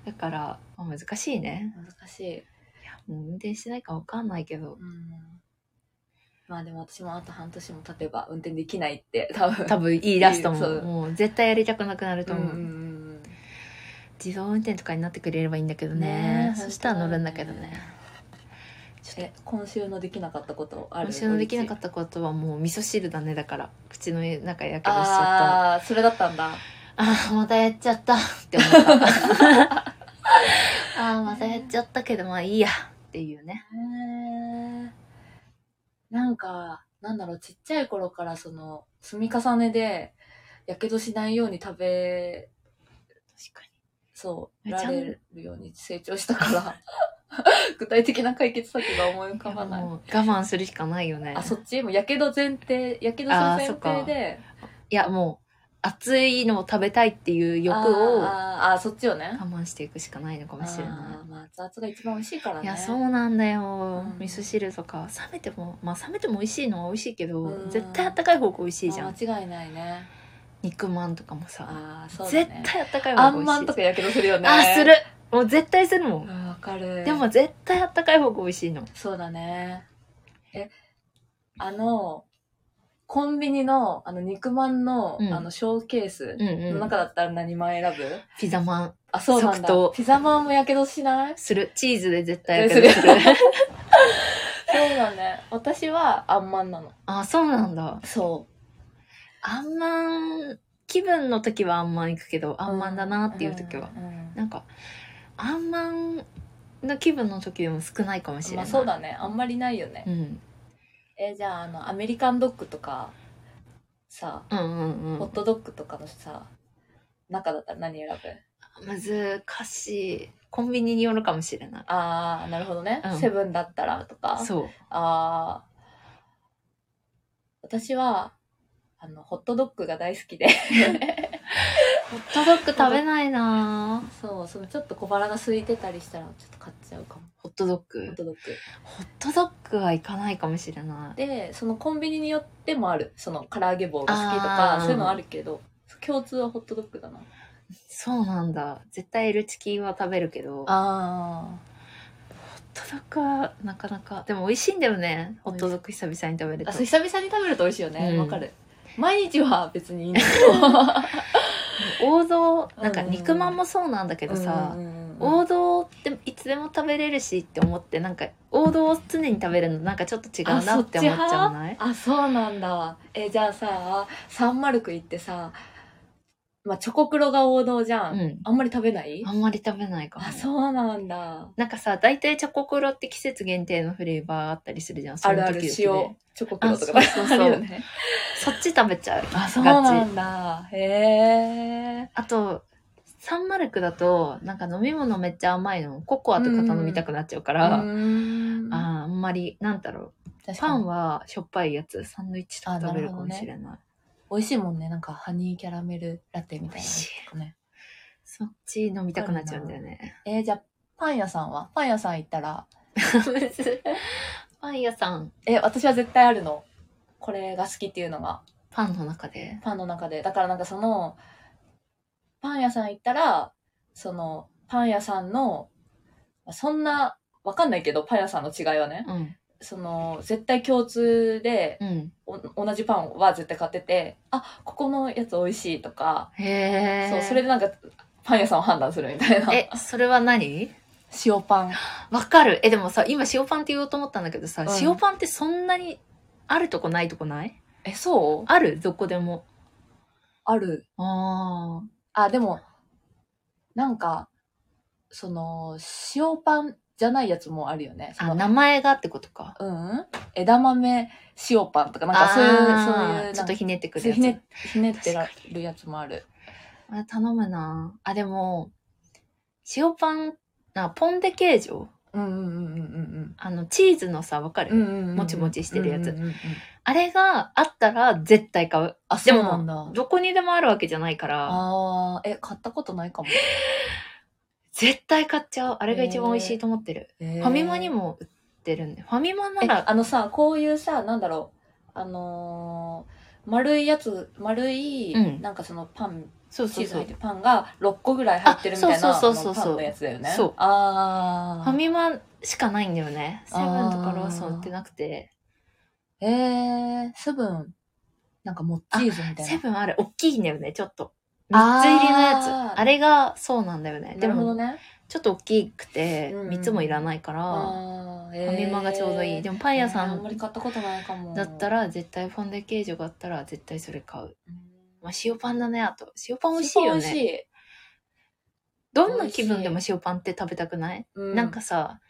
だから、まあ難しいね。難しい。もう運転してないかわかんないけど。うん。まあでも私もあと半年も経てば運転できないって多分。多分言い出すと思そうう。もう絶対やりたくなくなると思う。う自動運転とかになってくれればいいんだけどね。ねえそしたら乗るんだけどね。え、今週のできなかったことある？今週のできなかっったことはもう味噌汁だね。だから、口の中やけたどしちゃった。ああー、それだったんだ。ああ、またやっちゃったって思った。ああ、またやっちゃったけど、まあいいやっていうね。なんか、なんだろう、ちっちゃい頃からその、積み重ねで、やけどしないように食べ確かそう、られるように成長したから、具体的な解決策が思い浮かばない。我慢するしかないよね。あ、そっち？もやけど前提、やけどする前提で、いや、もう、熱いのを食べたいっていう欲あをあー、あーそっちをね。慢していくしかないのかもしれあなーまあ、熱々が一番美味しいからい。ね。いや、そうなんだよ。うん味噌汁とか、冷めても、まあ冷めても美味しいのは美味しいけど、うん絶対あったかい方が美味しいじゃん。あ間違いないね。肉まんとかもさ、ああ、そうだ絶ね。対あったかい方あが美味しい。んまんとかやけどするよね。あ、するもう絶対するも。うんん。わかる。でも、絶対あったかい方が美味しいの。そうだね。え、あの、コンビニの、あの、肉まんの、うんあの、ショーケースうんうん。の中だったら何まん選ぶ、ピザまん。あ、そうなんだ。ピザまんもやけどしない？する。チーズで絶対やけどする。そうだね。私は、あんまんなの。あ、そうなんだ。そあんまん、気分の時はあんまん行くけど、う。あんまんだなっていう時は。うん。うんなんか、あんまんの気分の時でも少ないかもしれない。まあそうだね。あんまりないよね。うん。え、じゃあ、あの、アメリカンドッグとか、さ、うんうんうん。ホットドッグとかのさ、中だったら何選ぶ？難しい。コンビニによるかもしれない。ああ、なるほどね。うんセブンだったらとか。そう。ああ。私は、あの、ホットドッグが大好きで。ホットドッグ食べないなぁそう、そのちょっと小腹が空いてたりしたら、ちょっと買っちゃうかも。ホットドッホグッ。トドッグ。ホットドッグは行かないかもしれない。で、そのコンビニによってもある。その唐揚げ棒が好きとあか、ーそういうのあるけど、共通はホットドッグだな。そうなんだ。絶対 L チキンは食べるけど、ホッあトドッグはなかなか。でも美味しいんだよね。ホットドッグ久々に食べるあ。とそう。久々に食べると美味しいよね。うんわ、かる。毎日は別にいいんだけ 王道、なんかうん肉まんもそうなんだけどどさ、王道っていつでも食べれるしって思って、なんか王道を常に食べるのなんかちょっと違うなって思っちゃわない？あ、そうなんだ。え、じゃあさ、サンマルク行ってさ、まあ、チョコクロが王道じゃん。うん。あんまり食べない？あんまり食べないかも。あ、そうなんだ。なんかさ、大体チョコクロって季節限定のフレーバーあったりするじゃん。そのあるある時々で塩、チョコクロとかあそうそうそうあるよね。そっち食べちゃう。あ、そうなんだ。へえ。あと、サンマルクだと、なんか飲み物めっちゃ甘いの。ココアとか頼みたくなっちゃうから、うーんあーあんまり、なんだろう。確かにパンはしょっぱいやつ、サンドイッチとか食べるかもしれない。美味しいもんね。なんか、ハニーキャラメルラテみたいなね。そっち飲みたくなっちゃうんだよね。えーじゃあ、パン屋さんは？パン屋さん行ったら、パン屋さん、え、私は絶対あるの。これが好きっていうのが。パンの中で？パンの中で。だからなんかその、パン屋さん行ったら、その、パン屋さんの、そんな、わかんないけど、パン屋さんの違いはね、うん。その、絶対共通で、うん。お同じパンは絶対買ってて、あ、ここのやつ美味しいとか、へえ。そう、それでなんか、パン屋さんを判断するみたいな。え、それは何？塩パン。わかる。え、でもさ、今塩パンって言おうと思ったんだけどさ、うん塩パンってそんなにあるとこないとこない？え、そう？ある？どこでも。ある。ああ、でも、なんか、その、塩パンじゃないやつもあるよね。あ。あ、その名前がってことか。うん枝豆塩パンとか、なんかそういう、そういう、ちょっとひねってくるやつ。ひねひねってらるやつもある。あ頼むなあ、でも、塩パン、なポンデケージョうんうんうんうんあの、チーズのさ、わかる、うんうん。うんうんうんもちもちしてるやつうんうんうんうんあれがあったら絶対買う。あ、でそうなんだも、。どこにでもあるわけじゃないから、あー、え、買ったことないかも。絶対買っちゃう。あれが一番美味しいと思ってる。フファミマにも売ってるんで。ファミマなえ、ら、あのさ、こういうさ、なんだろう、あのー、丸いやつ、丸い、うんなんかそのパン、そうそうそうチーズ入って。るパンが6個ぐらい入ってるみたいなあそうそうそうそうパンのやつだよね。そうあー。ファミマしかないんだよね。セブンとかローソン売ってなくて。えー、セブン、なんかもっチーズみたいな。セブンあれ、大きいんだよね、ちょっと。あー3つ入りのやつ。あれがそうなんだよね。でも、なるほどね。ちょっと大きくて、うんうん3つもいらないから、あー、えファミマがちょうどいい。でもパン屋さえーあんまりん買ったことないかも。だったら、絶対フォンデケージョがあったら、絶対それ買う。うん、まあ、塩パンだね、あと。塩パン美味しいよ美味しね。い。どんな気分でも塩パンって食べたくない、うなんか、さ、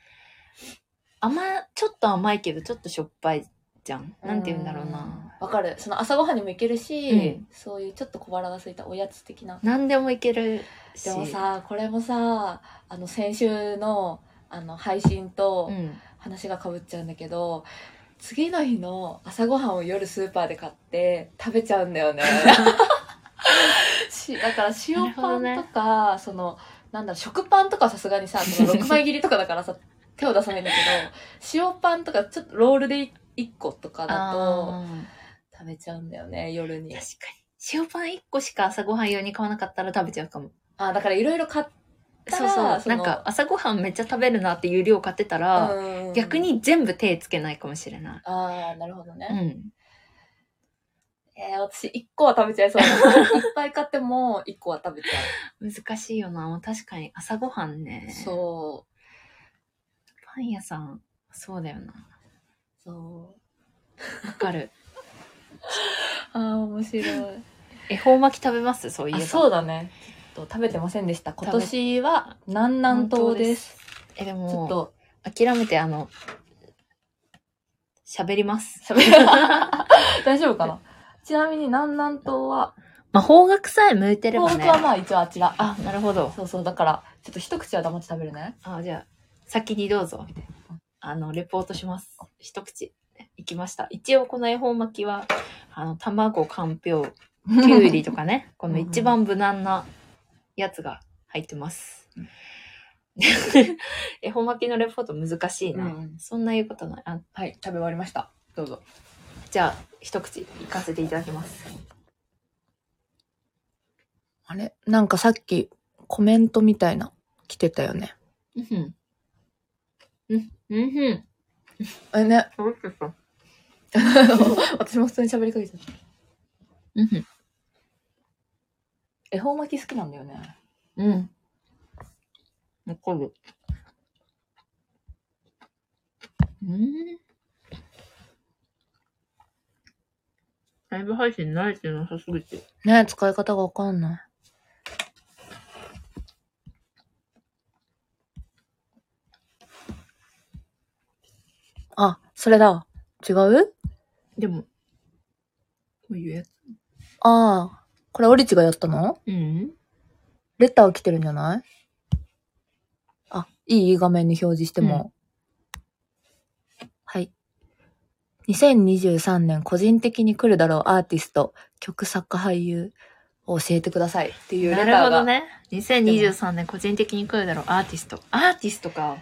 甘、ちょっと甘いけど、ちょっとしょっぱいじゃん。なんて言うんだろうな。わかる。その朝ごはんにもいけるし、うんそういうちょっと小腹が空いたおやつ的な。何でもいけるし。でもさ、これもさ、あの、先週の、あの、配信とうん。話がかぶっちゃうんだけど、次の日の朝ごはんを夜スーパーで買って食べちゃうんだよね。しだから塩パンとか、その、なんだろう、食パンとかはさすがにさ、その6枚切りとかだからさ、手を出さないんだけど、塩パンとかちょっとロールで1個とかだとあ食べちゃうんだよね、夜にー。確かに。塩パン1個しか朝ごはん用に買わなかったら食べちゃうかも。あ、だからいろいろ買ったそうら、そう。なんか、朝ごはんめっちゃ食べるなっていう量買ってたら、うん逆。に全部手つけないかもしれない。ああ、なるほどね。うん。えー、私1個は食べちゃいそう。いっぱい買っても1個は食べちゃ難しいよな。確かに朝ごはんね。う。そう。パン屋さん、そうだよな。そう。わかる。ああ、面白い。恵方巻き食べます？そういえあば。そうだね。ちょっと食べてませんでした。今年は南南東です。え、でちょっも、と、諦めて、あの、喋ります。喋る。大丈夫かな？ちなみに南南東は、まあ、方角さえ向いてればね。東北はまあ一応あちら。あ、なるほど。そうそう、だから、ちょっと一口は黙って食べるね。あ、じゃあ、先にどうぞ。あの、レポートします。一口。いきました。一応この恵方巻きは、あの、卵、かんぴょう、きゅうりとかね、この一番無難なやつが入ってますうん。恵方巻きのレポート難しいな。うんそんな言うことない。あはい、食べ終わりました。どうぞ。じゃあ、一口いかせていただきます。あれ？なんかさっきコメントみたいな来てたよね。うん。うん、うんふん。え、ね。そうですか。私も普通に喋りかけちゃった。うんふん。恵方巻き好きなんだよね。うん。わかる。うん。ライブ配信慣れてなさすぎて。ね使い方がわかんない。あ、それだ。違う？でも、こういうやつ。ああ。これオリチがやったの？うん。レター来てるんじゃない？あ、いい画面に表示しても。はい。2023年個人的に来るだろうアーティスト、曲作家俳優を教えてくださいっていうレターなが。るほどね。2023年個人的に来るだろう、アーティスト。アーティストか。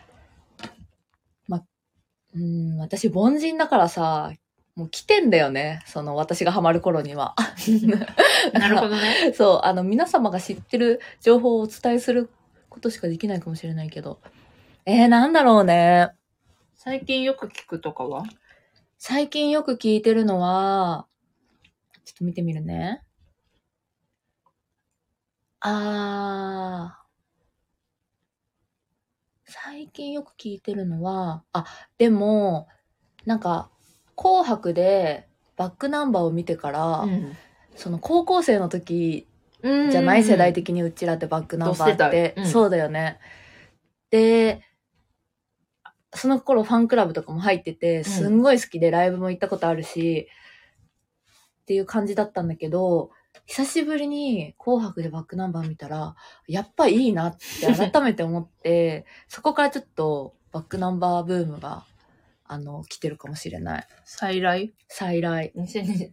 うん、私凡人だからさ、もう来てんだよね。その私がハマる頃には。なるほどね。そう、あの皆様が知ってる情報をお伝えすることしかできないかもしれないけど。えー、なんだろうね。最近よく聞くとかは？最近よく聞いてるのは、ちょっと見てみるね。あー。最近よく聞いてるのは、あ、でも、なんか、紅白でバックナンバーを見てから、ん。その高校生の時じじゃない世代的にうちらってバックナンバー同世って、代うんそうだよね。で、その頃ファンクラブとかも入ってて、すんごい好きでライブも行ったことあるし、っていう感じだったんだけど、久しぶりに紅白でバックナンバー見たら、やっぱいいなって改めて思って、そこからちょっとバックナンバーブームが、あの、来てるかもしれない。再来？再来。2020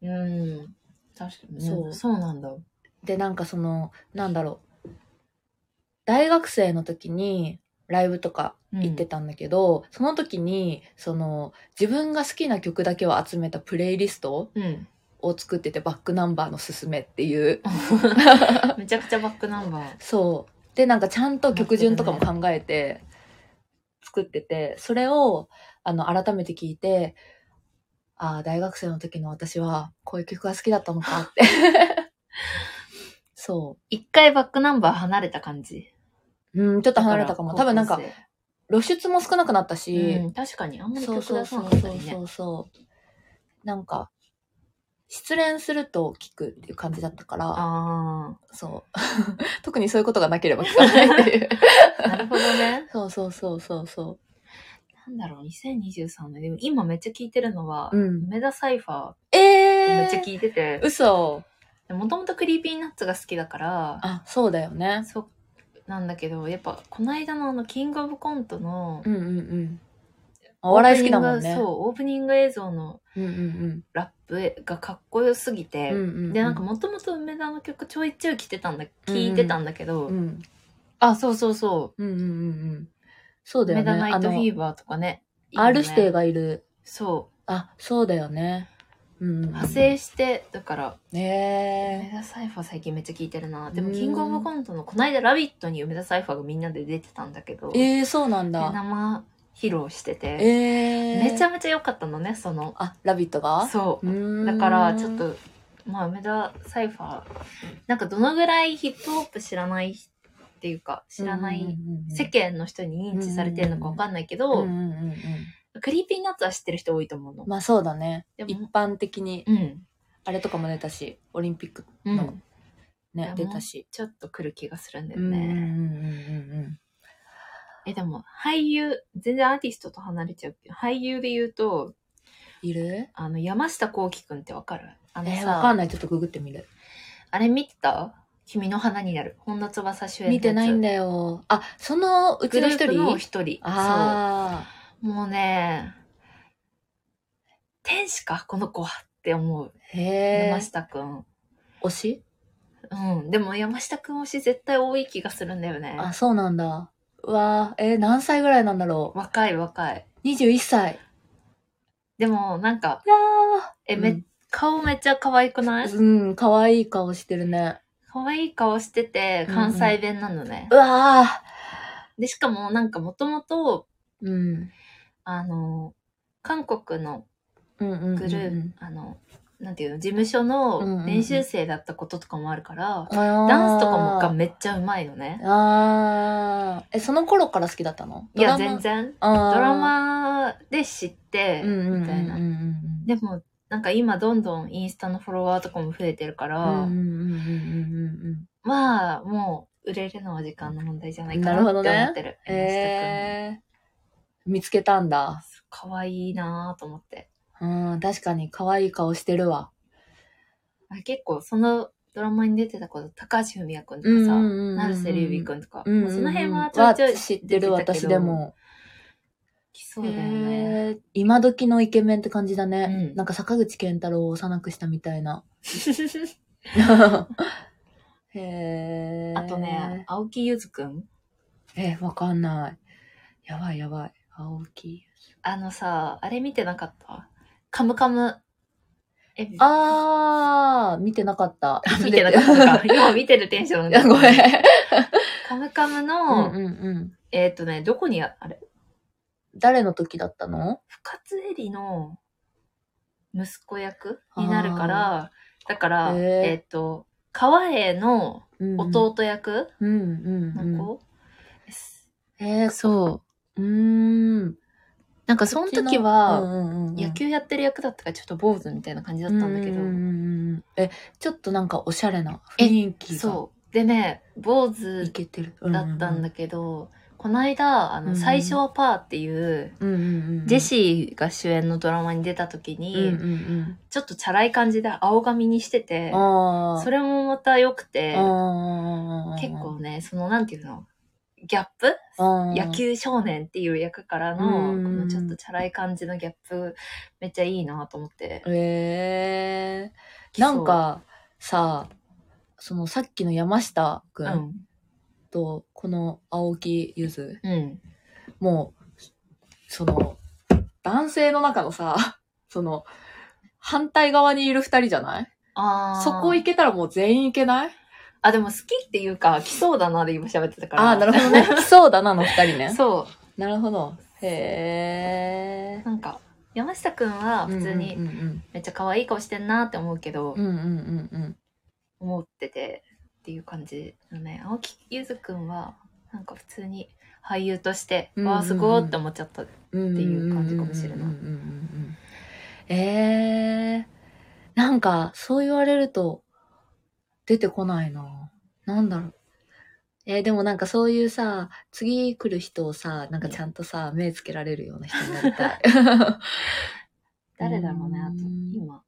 うん。確かにね。そうそうなんだ。で、なんかその、なんだろう。大学生の時にライブとか行ってたんだけど、その時に、その、自分が好きな曲だけを集めたプレイリストうん。を作ってて、バックナンバーのすすめっていう。めちゃくちゃバックナンバー。そう。で、なんかちゃんと曲順とかも考えて作ってて、それを、あの、改めて聞いて、ああ、大学生の時の私は、こういう曲が好きだったのかって。そう。一回バックナンバー離れた感じ？うん、ちょっと離れたかも。多分なんか露出も少なくなったし、うん、確かにあんまりそう曲出さそうそうなかったりね。そうそう。なんか、失恋すると聞くっていう感じだったから、あそう。特にそういうことがなければ聞かないっていう。あ、なるほどね。そうそうそうそうそなんだろう、2023年。でも今めっちゃ聞いてるのは、うん梅田サイファーえめっちゃ聞いてて、嘘。もともと Creepy Nuts が好きだから、あ、そうだよね。そうなんだけど、やっぱこの間のあの、キングオブコントの、うんうんうん。お笑い好きだもんね。オープニングそう、オープニング映像のうんうんラップがかっこよすぎて、うん。うんうんうんで、なんかもともと梅田の曲ちょいちょい来てたんだ、聞いてたんだけど、うん。あ、そうそうそうんうんうんうん。そうう。だよね。梅田ナイトフィーー。バーとかね。いいよね R 指定がいる。そあ、そうだよね。うんうんうん。う。派生して、だから、ね梅田サイファー最近めっちゃ聞いてるな。でも、うんキングオブコントの、この間ラビットに梅田サイファーがみんなで出てたんだけど、ええー、そうなんでだ。生披露してて、ええー。めちゃめちゃ良かったのね、その。あ、ラビットが？そう。だから、ちょっ、と、まあ、梅田サイファー、なんかどのぐらいヒップホップ知らないっていうか、知らない、世間の人に認知されてるのかわかんないけど。 Creepy Nuts は知ってる人多いと思うの。まあそうだね。で一も、般的に、うん。あれとかも出たし、オリンピックうん。のね、出たし。ちょっと来る気がするんだようんうんうんね。うんえ、でも、俳優、全然アーティストと離れちゃうけど、俳優で言うと、いる？あの、山下幸輝くんってわかる？あのえー、さ、わかんない。ちょっとググってみる。あれ見てた？君の花になる。本田翼主演のやつ見てないんだよ。あ、そのうちの一グループの人一人。あそう。もうね、天使か、この子はって思う。あ。へえ山。下くん。推し？うん。でも山下くん推し絶対多い気がするんだよね。あ、そうなんだ。うわーえー何歳ぐらいなんだろ若い若い。う。21歳。でも、なんか、いやえ、うんめ、顔めっちゃ可愛くない？ー。うん、可愛い顔してるね。可愛い顔してて、関西弁なのね。うわで、しかもなんかもともと、ーうん。あの、韓国のうんうんうんうん。グループ、あの、なんていうの、事務所のうん練習生だったこととかもあるから、ダダンスとかもがめっちゃうまいのね。あーえ、その頃から好きだったの？いや、全然。ドラマで知って、みたいな。うんでも、なんか今どんどんインスタのフォロワーとかも増えてるから、まあ、もう、売れるのは時間の問題じゃないかなって思ってる。うん。えー、見つけたんだ。かわいいなぁと思って。うん、確かに可愛い顔してるわ。あ結構、そのドラマに出てたこと、高橋文也くんとかさ、成瀬龍美くんとか、うんうんうんその辺はちょいちょい知ってる私でも。来そうだよね。へー今時のイケメンって感じだね。うんなんか坂口健太郎を幼くしたみたいな。へーあとね、。青木ゆずくんえ、わかんない。やばいやばい。青木。あのさ、あれ見てなかった？カムカム。え、あー、見てなかった。見てなかったか。今見てるテンションいや、ごめん。カムカムうの、んうんうん。えっ、とね、どこにあ、あれ？誰の時だったの？深津絵里の息子役になるから、だから、えっ、と、川栄のうん弟役うんうんうん。の子です。えー、そう。うーん。なんかその時は、野球やってる役だったからちょっと坊主みたいな感じだったんだけど、え、ちょっとなんかおしゃれな雰囲気がそう。でね、坊い主けてる。だったんだけど、この間、あの、最初はパーっていう。ジェシーが主演のドラマに出た時に、ちょっとチャラい感じで青髪にしてて。それもまた良くて。結構ね、そのなんていうの、ギャップ？あー野球少年っていう役からの、うん。このちょっとチャラい感じのギャップ、めっちゃいいなと思って。ええなんかさ、そのさっきの山下くんん。とこの青木ゆず、うん。もう、その、男性の中のさ、その、反対側にいる二人じゃない？あー。そこ行けたらもう全員行けない？あ、でも好きっていうか、来そうだなで今喋ってたから。ああ、なるほどね。来そうだなの二人ね。そなるほど。へえう。。なんか、山下くんは普通うんにめっちゃ可愛い顔してんなって思うけど、うん。うんうんうんうん。思っててっていう感じのね。青木ゆずくんは、なんか普通に俳優として、うんうんうんわあ、すごーって思っちゃった。っていう感じかもしれないええなんか、そう言われると、出てこないな。なんだろう。えーでもなんかそういうさ、次来る人をさ、なんかちゃんとさ、目つけられるような人になりたい。誰だろうね、あとうん。今。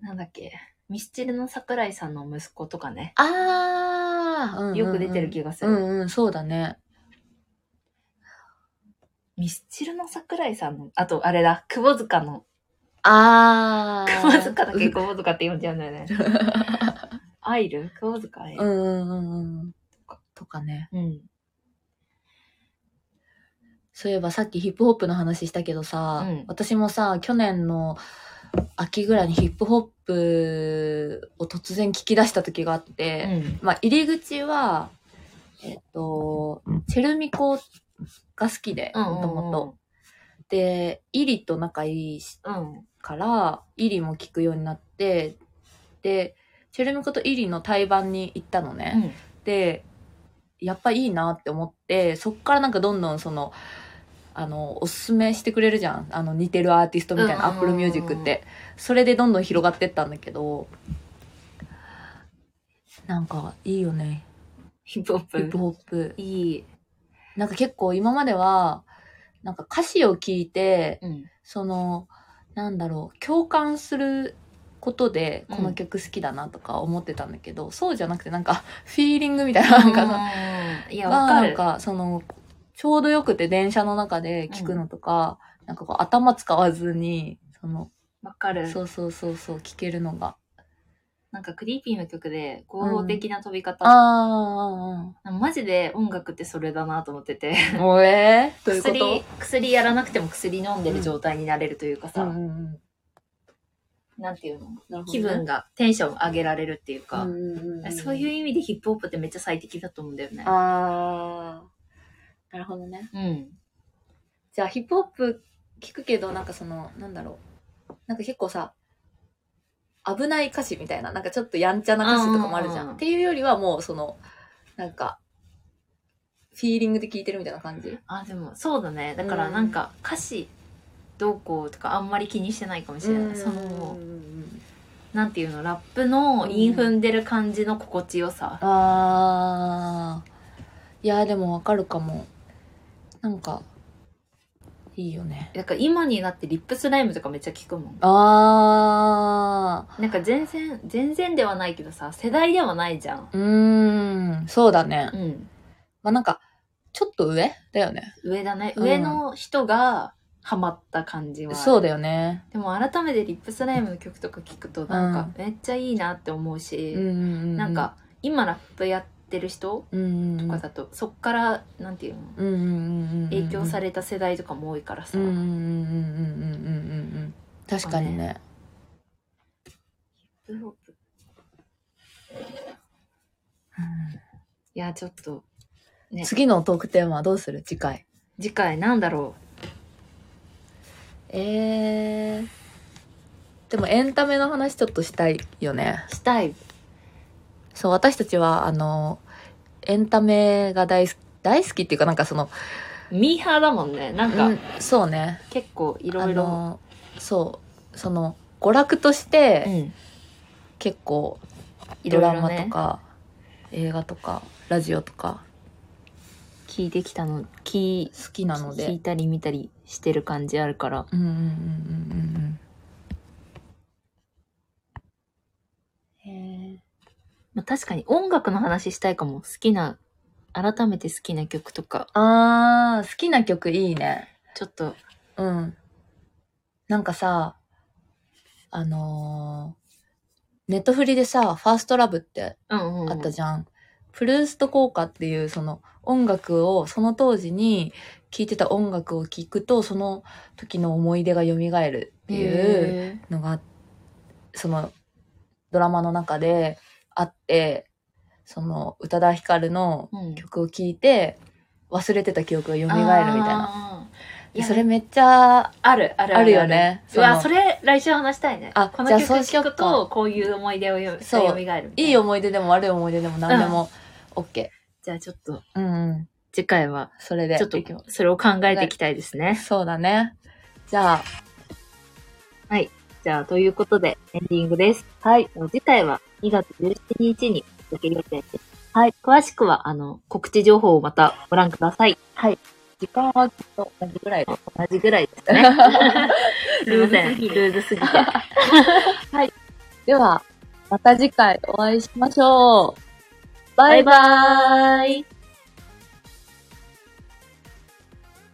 なんだっけ。ミスチルの桜井さんの息子とかね。あー、うんうんうんよく出てる気がする。うんうん、そうだね。ミスチルの桜井さんの、あと、あれだ、窪塚の、あー。窪塚だけ窪塚って呼んじゃうんだよね。アイル？窪塚アイル？うんうんうんうん。とかね。うん。そういえばさっきヒップホップの話したけどさ、うん私もさ、去年の秋ぐらいにヒップホップを突然聞き出した時があって、まあ入り口は、えっ、と、チェルミコが好きで、うん。もともと。で、イリと仲いいしうん。から、イリも聞くようになって、で、チェルミコとイリの対バンに行ったのね。うん。で、やっぱいいなって思って、そっからなんかどんどんその、あの、おすすめしてくれるじゃん。あの、似てるアーティストみたいな、うんうんうんうん Apple Music って。それでどんどん広がってったんだけど、なんか、いいよね。ヒップホップ。ヒップホップ。いい。なんか結構今までは、なんか歌詞を聞いて、うん。その、なんだろう、共感することで、うんこの曲好きだなとか思ってたんだけど、そうじゃなくてなんか、フィーリングみたいな、なんかさ、いや、がわかる。なんか、その、ちょうどよくて電車の中で聞くのとか、なんかこう頭使わずに、その、わかる。そうそうそうそう、聞けるのが。なんかクリーピーの曲で合法的な飛び方、あマジで音楽ってそれだなと思ってて。えー、どういうこ薬と？薬やらなくても薬飲んでる状態になれるというかさ、うんうんうん。なんていうの？ね。気分がテンション上げられるっていうか、うんうんうんそういう意味でヒップホップってめっちゃ最適だと思うんだよね。ああ、なるほどね。うん。じゃあヒップホップ聞くけど、なんかその、なんだろう。なんか結構さ、危ない歌詞みたいな、なんかちょっとやんちゃな歌詞とかもあるじゃん。っていうよりはもうその、なんか、フィーリングで聞いてるみたいな感じ。あ、でもそうだね。だからうんなんか歌詞どうこうとかあんまり気にしてないかもしれない。その、なんていうの、ラップの韻踏んでる感じの心地よさ。あー。いや、でもわかるかも。なんか、いいよね。だから今になってリップスライムとかめっちゃ聞くもん。あなんか全然、全然ではないけどさ、世代ではないじゃん。ー。うーん、そうだね。うん。まあなんか、ちょっと上？だよね。上だね。うん上の人がハマった感じは。そうだよね。でも改めてリップスライムの曲とか聞くとなんかめっちゃいいなって思うし、ななん、か今ラップやっってる人とかだと、そっからなんていうの？影響された世代とかも多いからさ。確かにね。いやちょっと、ね、次のトークテーマはどうする？次回。次回なんだろう？えー、でもエンタメの話ちょっとしたいよね。したい。そう私たちはあのエンタメが大好き、大好きっていうかなんかその、ミーハーだもんね。なんか、うんそうね。結構いいろ。いろそう、その、娯楽として、うん。結構ドラマとか、映画とかラジオとか聞いてきたの。聞好きなの聞でいたり見たりしてる感じあるから。うんうんうんうんうんうんへえまあ、確かに音楽の話したいかも。好きな、改めて好きな曲とか、あー好きな曲いいね。ちょっと、うん。なんかさあのーネットフリでさ、ファーストラブってうんうん、あったじゃん。プルースト効果っていうその音楽をその当時に聴いてた音楽を聴くとその時の思い出が蘇るっていうへのがそのドラマの中であってその宇多田ヒカルの曲を聴いて忘れてた記憶が蘇るみたいな。な。いそれめっちゃある、ある、あるよねうわ、そそれ来週話したいね。あこの曲聴くと、こういう思い出をよ蘇るみたいないい思い出でも悪い思い出でも何でも OK。じゃあちょっと、うんうん。次回は、それで。ちょっとそれを考えていきたいですね。そうだね。じゃあ、じゃあ、ということで、エンディングです。はい。次回は2月17日に届け予定です。はい。詳しくは、あの、告知情報をまたご覧ください。はい。時間はきっと同じぐらい。同じぐらいですね。すいません。ルーズすぎて。では、また次回お会いしましょう。バイバーイ